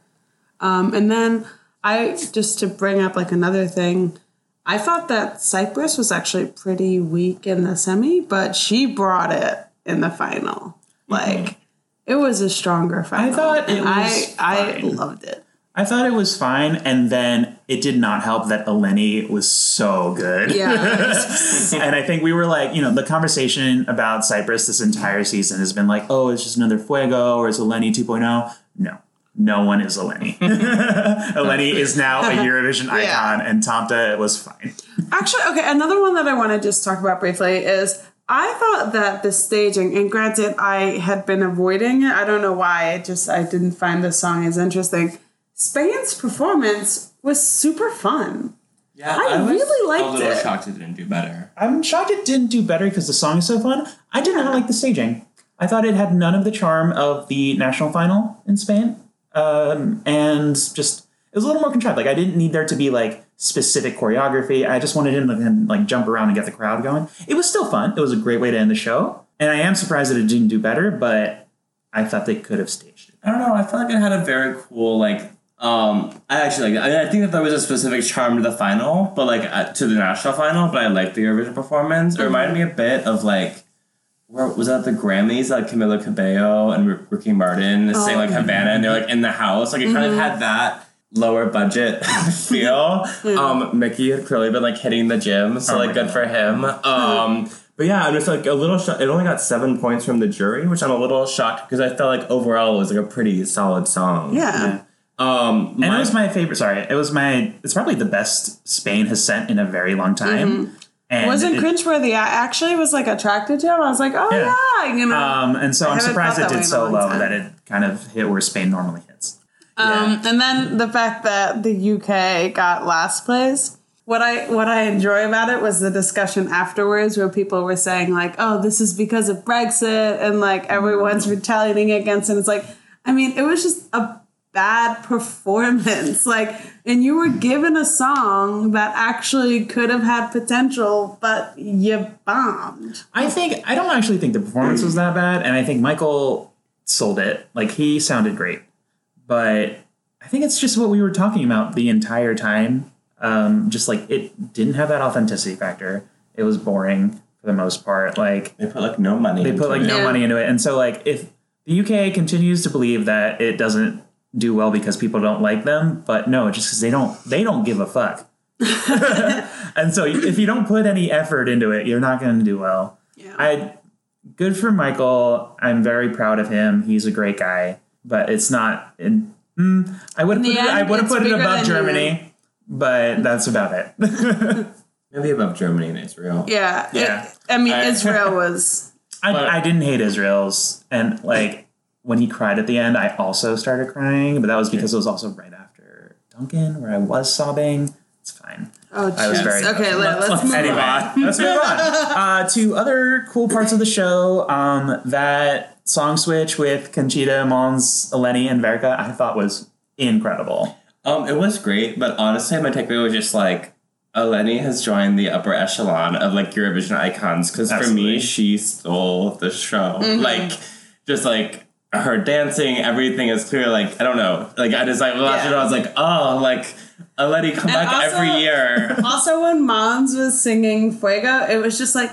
Um, and then I just to bring up like another thing, I thought that Cyprus was actually pretty weak in the semi, but she brought it in the final. Like it was a stronger final. I thought it and I was I fine. loved it. I thought it was fine, and then it did not help that Eleni was so good. Yeah. and I think we were like, you know, the conversation about Cyprus this entire season has been like, oh, it's just another Fuego or it's Eleni 2.0. No, no one is Eleni. Eleni is now a Eurovision icon, Yeah. and Tamta was fine. Actually, okay, another one that I want to just talk about briefly is I thought that the staging, and granted, I had been avoiding it. I don't know why. It just I didn't find the song as interesting. Spain's performance was super fun. yeah, I was really liked a little it. shocked it didn't do better. I'm shocked it didn't do better because the song is so fun. I did not like the staging. I thought it had none of the charm of the national final in Spain, um, and just it was a little more contrived. Like I didn't need there to be like specific choreography. I just wanted him to kind like jump around and get the crowd going. It was still fun. It was a great way to end the show, and I am surprised that it didn't do better. But I thought they could have staged it. I don't know. I felt like it had a very cool like. Um, I actually like. I, mean, I think that there was a specific charm to the final, but like uh, to the national final. But I liked the Eurovision performance. It reminded me a bit of like. Where was that the Grammys? Like Camila Cabello and R- Ricky Martin sang like Havana, and they're like in the house. Like it kind of had that lower budget feel. Um, Miki had clearly been like hitting the gym, so Oh like my good for him. Um, But yeah, I'm just like a little shocked. It only got seven points from the jury, which I'm a little shocked because I felt like overall it was like a pretty solid song. Yeah. Um, And my- it was my favorite. Sorry, it was my. It's probably the best Spain has sent in a very long time. And Wasn't it- cringeworthy. I actually was like attracted to him. I was like, oh Yeah. yeah, you know. Um, and so I'm surprised it did so long low time. that it kind of hit where Spain normally hits. Um, and then the fact that the UK got last place. What I what I enjoy about it was the discussion afterwards, where people were saying like, "Oh, this is because of Brexit," and like everyone's retaliating against it. It's like, I mean, it was just a bad performance. Like, and you were given a song that actually could have had potential, but you bombed. I think I don't actually think the performance was that bad, and I think Michael sold it. Like he sounded great, but I think it's just what we were talking about the entire time. Um, just like it didn't have that authenticity factor. It was boring for the most part. Like they put like no money. they put like no Yeah. money into it, and so like if the UK continues to believe that it doesn't do well because people don't like them, but no, just because they don't they don't give a fuck. and so if you don't put any effort into it, you're not going to do well. Yeah. I good for Michael. I'm very proud of him. He's a great guy, but it's not. In, mm, I would put the it, I would have put it above than you. Germany, but that's about it. maybe above Germany and Israel. Yeah, it- Yeah. I mean, I- Israel was. I, But- I didn't hate Israel's, and like when he cried at the end, I also started crying, but that was because it was also right after Duncan, where I was sobbing. It's fine. Oh, I was very Okay, let, us move anyway, on. let's move on. Uh, to other cool parts of the show. Um, that song switch with Conchita, Måns, Eleni, and Verka, I thought was incredible. Um, it was great, but honestly, my takeaway was just like Eleni has joined the upper echelon of like Eurovision icons because for me, she stole the show. Like, just like her dancing, everything is clear. Like, I don't know. Like, I just like watched it, Yeah. I was like, oh, like Eleni come And back also- every year. Also, when Måns was singing Fuego, it was just like,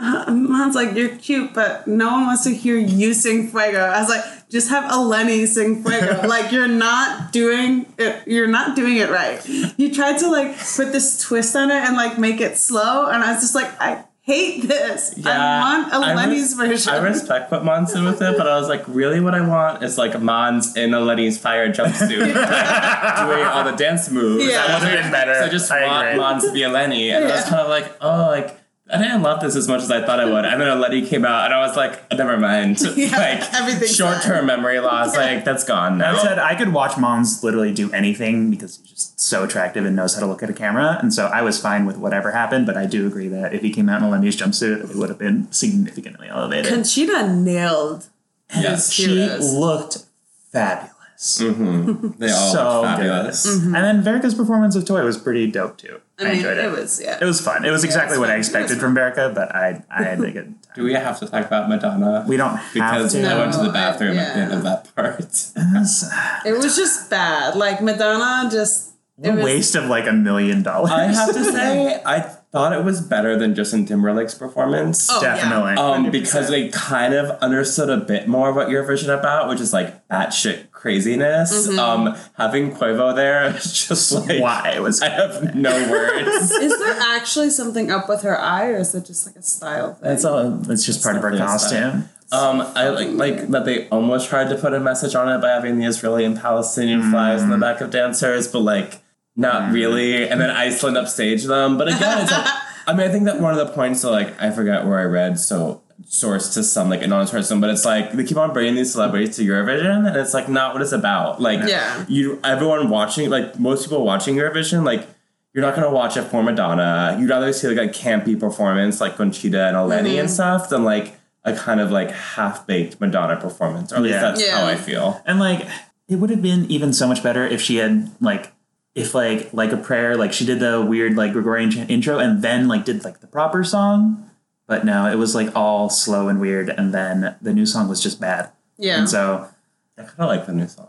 uh, Måns, like, you're cute, but no one wants to hear you sing Fuego. I was like, just have Eleni sing Fuego. like, you're not doing it, you're not doing it right. You tried to, like, put this twist on it and, like, make it slow, and I was just like, I hate this. I want I Eleni's res- version. I respect what Måns did with it, but I was like, really, what I want is like Måns in Eleni's fire jumpsuit, doing all the dance moves. Yeah. That would've been better. So I just I want agree. Måns to be Eleni, and I was kind of like, oh, like. I didn't love this as much as I thought I would. And then Eleni came out, and I was like, never mind. Yeah, like, everything's short term memory loss, like, that's gone now. I said I could watch Måns literally do anything because he's just so attractive and knows how to look at a camera, and so I was fine with whatever happened. But I do agree that if he came out in Eleni's jumpsuit, it would have been significantly elevated. Conchita nailed yes. she looked fabulous. Mm-hmm. They all so look fabulous. good. And then Verka's performance of Toy was pretty dope too. I, I mean, enjoyed it. it was, yeah. It was fun. It was exactly it's what I fun. It expected from Verka, but I I had a good Do we have to talk about Madonna? We don't have because to. I went to the bathroom I- at the end of that part. It was just bad. Like, Madonna just. It a was, waste of like a million dollars. I have to say, I thought it was better than Justin Timberlake's performance. Oh, yeah. Definitely. Um, because they kind of understood a bit more what Eurovision about, which is like batshit craziness. Mm-hmm. Um, having Quavo there, just like Why was I have no words. Is there actually something up with her eye, or is it just like a style thing? That's all. It's just part of her Something like costume. Um, I like like that they almost tried to put a message on it by having the Israeli and Palestinian flags in the back of dancers, but like not really. And then Iceland upstage them. But again, it's like I mean, I think that one of the points that like I forgot where I read, so source to some like anonymous person, but it's like they keep on bringing these celebrities to Eurovision, and it's like not what it's about. Like Yeah. you, everyone watching, like most people watching Eurovision, like. You're not gonna watch it for Madonna. You'd rather see like a campy performance like Conchita and Eleni and mm-hmm. stuff than like a kind of like half baked Madonna performance. Or at least Yeah. that's Yeah. how I feel. And like, it would have been even so much better if she had like, if like like a prayer, like she did the weird like Gregorian ch- intro and then like did like the proper song. But no, it was like all slow and weird, and then the new song was just bad. yeah. And so I kind of like the new song.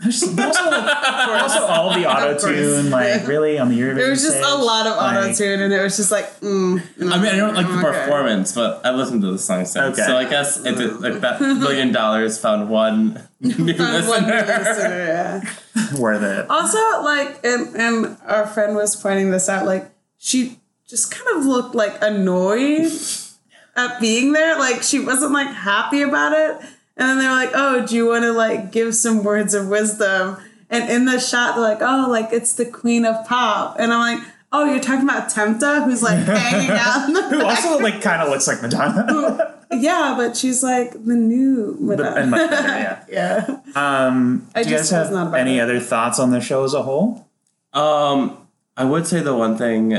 There's- also, also all the auto tune, like really on the Eurovision. There was just stage, a lot of like- auto tune, and it was just like, mm, mm. I mean, I don't like the Okay. performance, but I listened to the song since. Okay. So I guess it did, like that million dollars found one new One listener. listener, yeah. Worth it. Also, like, and, and our friend was pointing this out, like, she just kind of looked like annoyed at being there. Like she wasn't like happy about it. And then they're like, "Oh, do you want to like give some words of wisdom?" And in the shot, they're like, "Oh, like it's the queen of pop." And I'm like, "Oh, you're talking about Tamta, who's like hanging out in the Who back." also like kind of looks like Madonna. Yeah, but she's like the new Madonna. and much better, yeah. yeah. Um, I do you guys was not have any it. other thoughts on the show as a whole? Um, I would say the one thing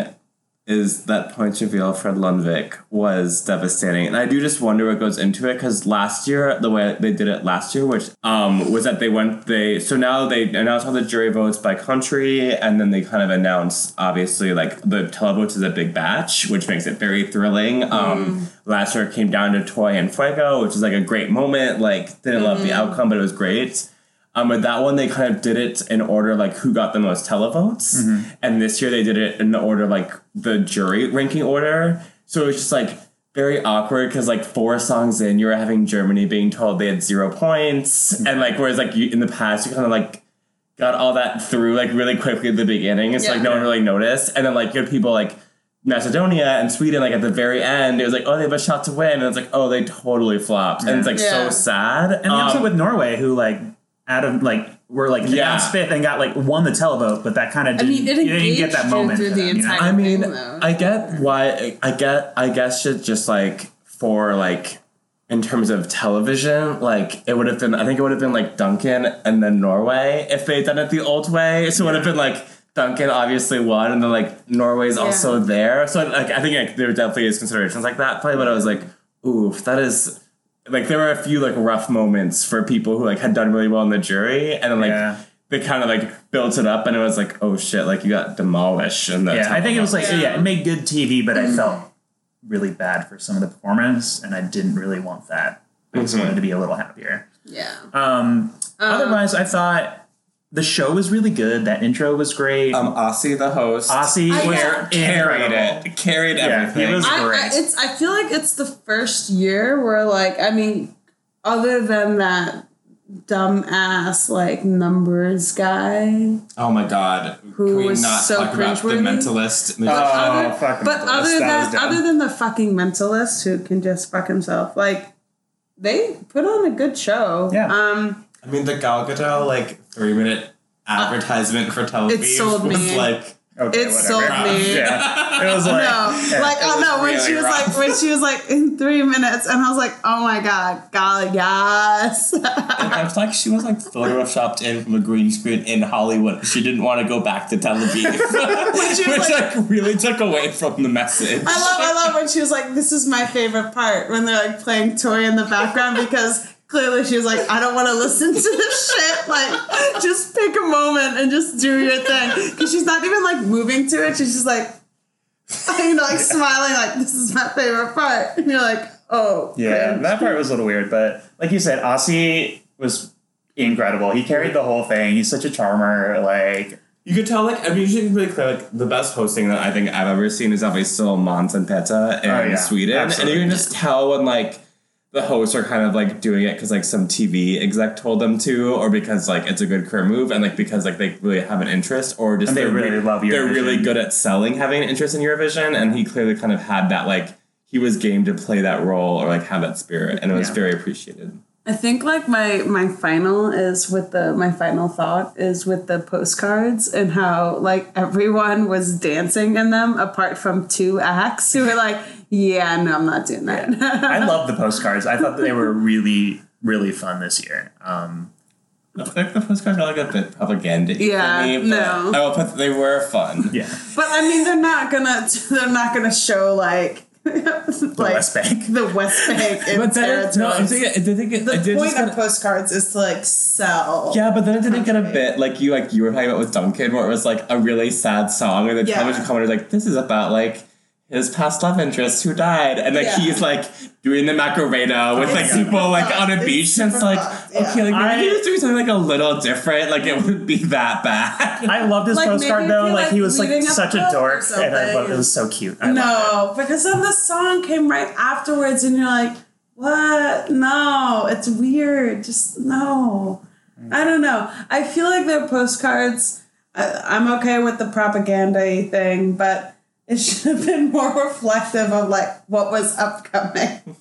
is that point reveal Fred Lundvik was devastating, and I do just wonder what goes into it because last year the way they did it last year, which um was that they went they so now they announced all the jury votes by country, and then they kind of announce obviously like the televotes is a big batch, which makes it very thrilling. Um, last year it came down to Toy and Fuego, which is like a great moment. Like didn't love the outcome, but it was great. Um, but that one they kind of did it in order like who got the most televotes, and this year they did it in the order like the jury ranking order. So it was just like very awkward because like four songs in, you were having Germany being told they had zero points, and like whereas like you, in the past you kind of like got all that through like really quickly at the beginning. It's like Yeah. no one really noticed, and then like you had people like. Macedonia and Sweden, like at the very end, it was like, oh, they have a shot to win, and it's like, oh, they totally flopped, and it's like Yeah. so sad. And Um, episode with Norway, who like out of like were like Yeah. announced fifth and got like won the televote, but that kind of I didn't. mean, it you didn't get that moment through the them, you know? entire- I mean, though. I get why. I get. I guess just just like for like in terms of television, like it would have been. I think it would have been like Duncan and then Norway if they had done it the old way. So it would have been like Duncan obviously won, and then like Norway's also there. So like I think like, there definitely is considerations like that play, but I was like, oof, that is. Like there were a few like rough moments for people who like had done really well in the jury, and then like Yeah. they kind of like built it up, and it was like, oh shit, like you got demolished. And Yeah, I think it was like Yeah. yeah, it made good TV, but Mm-hmm. I felt really bad for some of the performance, and I didn't really want that. I just Mhm. wanted to be a little happier. Yeah. Um, Um, otherwise, I thought the show was really good. That intro was great. Um, Assi, the host, Assi I- was yeah. carried it, carried Yeah, he everything. was- I, I, great. it's. I feel like it's the first year where, like, I mean, other than that dumbass like numbers guy, oh my god, Who can we was not so talk about the cringeworthy? mentalist? Oh, other, fucking but Mentalist. other That than dumb. other than the fucking mentalist who can just fuck himself, like they put on a good show. Yeah. Um. I mean, the Gal Gadot like three minute uh, advertisement for Tel Aviv It sold was me. like Okay, It whatever. sold me. Yeah, it was like no, yeah. like oh was no, when really she was rough. like when she was like in three minutes, and I was like, oh my god, God, yes. I was like, she was like photoshopped in from a green screen in Hollywood. She didn't want to go back to Tel Aviv, she was which like- like, really took away from the message. I love, I love when she was like, "This is my favorite part" when they're like playing toy in the background because clearly she was like, "I don't want to listen to this shit." Like, just pick a moment and just do your thing because she's not even like moving to it. She's just like, you know, like smiling, like, "This is my favorite part," and you're like, "Oh, Yeah, cringe. that part was a little weird, but like you said, Assi was incredible. He carried the whole thing. He's such a charmer. Like, You could tell, like, I mean, you should be really clear, like, the best hosting that I think I've ever seen is obviously still Måns and Petra in Oh, yeah. Sweden. Absolutely. And you can just tell when, like, the hosts are kind of, like, doing it because, like, some TV exec told them to, or because, like, it's a good career move, and, like, because, like, they really have an interest, or just they really re- love They're really good at selling having an interest in Eurovision, and he clearly kind of had that, like, he was game to play that role or, like, have that spirit, and it was Yeah. very appreciated. I think like my my final is with the my final thought is with the postcards and how like everyone was dancing in them apart from two acts who were like, yeah, no, I'm not doing that. I love the postcards. I thought that they were really, really fun this year. Um, I think the postcards are, like, a bit propaganda Yeah, for me, but no. I will put they were fun. yeah, but I mean, they're not gonna they're not gonna show like the like West Bank. the West Bank But then, no, I'm thinking, I think it, the I point of postcards is to like sell. Yeah, but then it didn't get a bit like you like you were talking about with Duncan, where it was like a really sad song, and the Yeah. television commentator was like, "This is about like his past love interest who died," and like Yeah. he's like doing the Macarena with like It's people like on a It's beach, and it's like yeah. okay, like maybe I- he was doing something like a little different, like it wouldn't be that bad. I loved his Like, postcard though. Like, like, he was like a such a dork, and I loved, it was so cute. I No, because then the song came right afterwards, and you're like, "What? No, it's weird. Just no." Mm. I don't know. I feel like their postcards. I, I'm okay with the propaganda thing, but it should have been more reflective of like what was upcoming.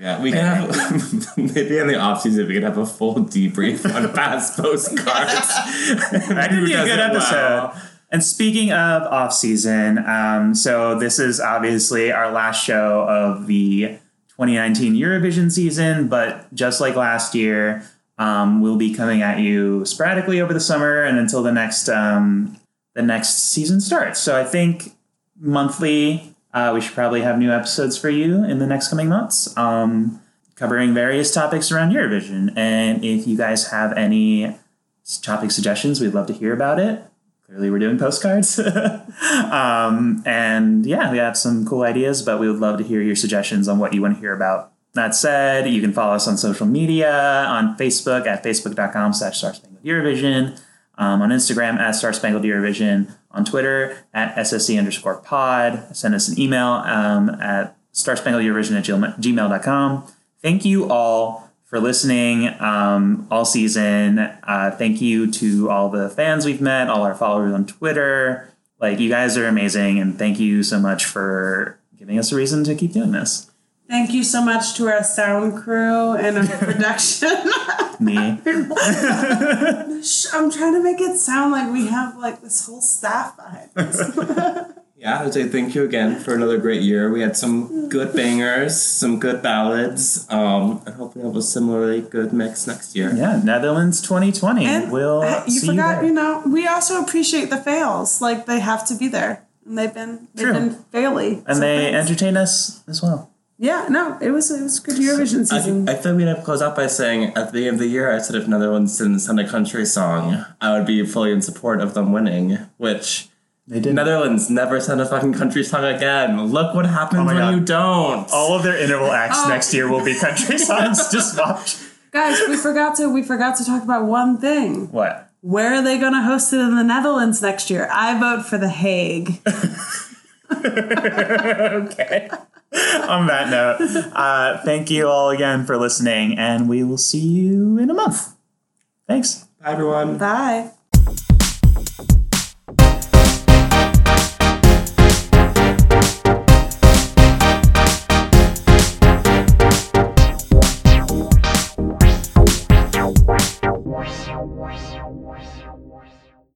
Yeah, we can have maybe in the off season we can have a full debrief on past postcards. That could be a good episode. And speaking of off season, um, so this is obviously our last show of the 2019 Eurovision season, but just like last year, um, we'll be coming at you sporadically over the summer and until the next um, the next season starts. So I think monthly uh, we should probably have new episodes for you in the next coming months, um, covering various topics around Eurovision. And if you guys have any topic suggestions, we'd love to hear about it. Clearly, we're doing postcards. um, and yeah, we have some cool ideas, but we would love to hear your suggestions on what you want to hear about. That said, you can follow us on social media on Facebook at facebook.com slash Star Spangled Eurovision, um, on Instagram at Star Spangled Eurovision, on Twitter at SSC underscore pod. Send us an email um, at starspangledeurovision at gmail.com. Thank you all for listening um, all season. Uh, thank you to all the fans we've met, all our followers on Twitter. Like, you guys are amazing, and thank you so much for giving us a reason to keep doing this. Thank you so much to our sound crew and our production. Me. I'm trying to make it sound like we have like this whole staff behind us. Yeah, I'd say thank you again for another great year. We had some good bangers, some good ballads, um, and hopefully have a similarly good mix next year. Yeah, Netherlands 2020. And we'll you see forgot, you you, know, we also appreciate the fails. Like they have to be there, and they've been they've True. been faily. and So they thanks. entertain us as well. Yeah, no, it was it was a good Eurovision season. I, I feel we'd have to close out by saying at the end of the year, I said if Netherlands didn't send a country song, I would be fully in support of them winning, which They did. Netherlands never send a fucking country song again. Look what happens Oh when God. you don't. all of their interval acts Oh. next year will be country songs. Just watch. Guys, we forgot to we forgot to talk about one thing. What? Where are they going to host it in the Netherlands next year? I vote for The Hague. okay. On that note, uh, thank you all again for listening, and we will see you in a month. Thanks. Bye, everyone. Bye. Wow.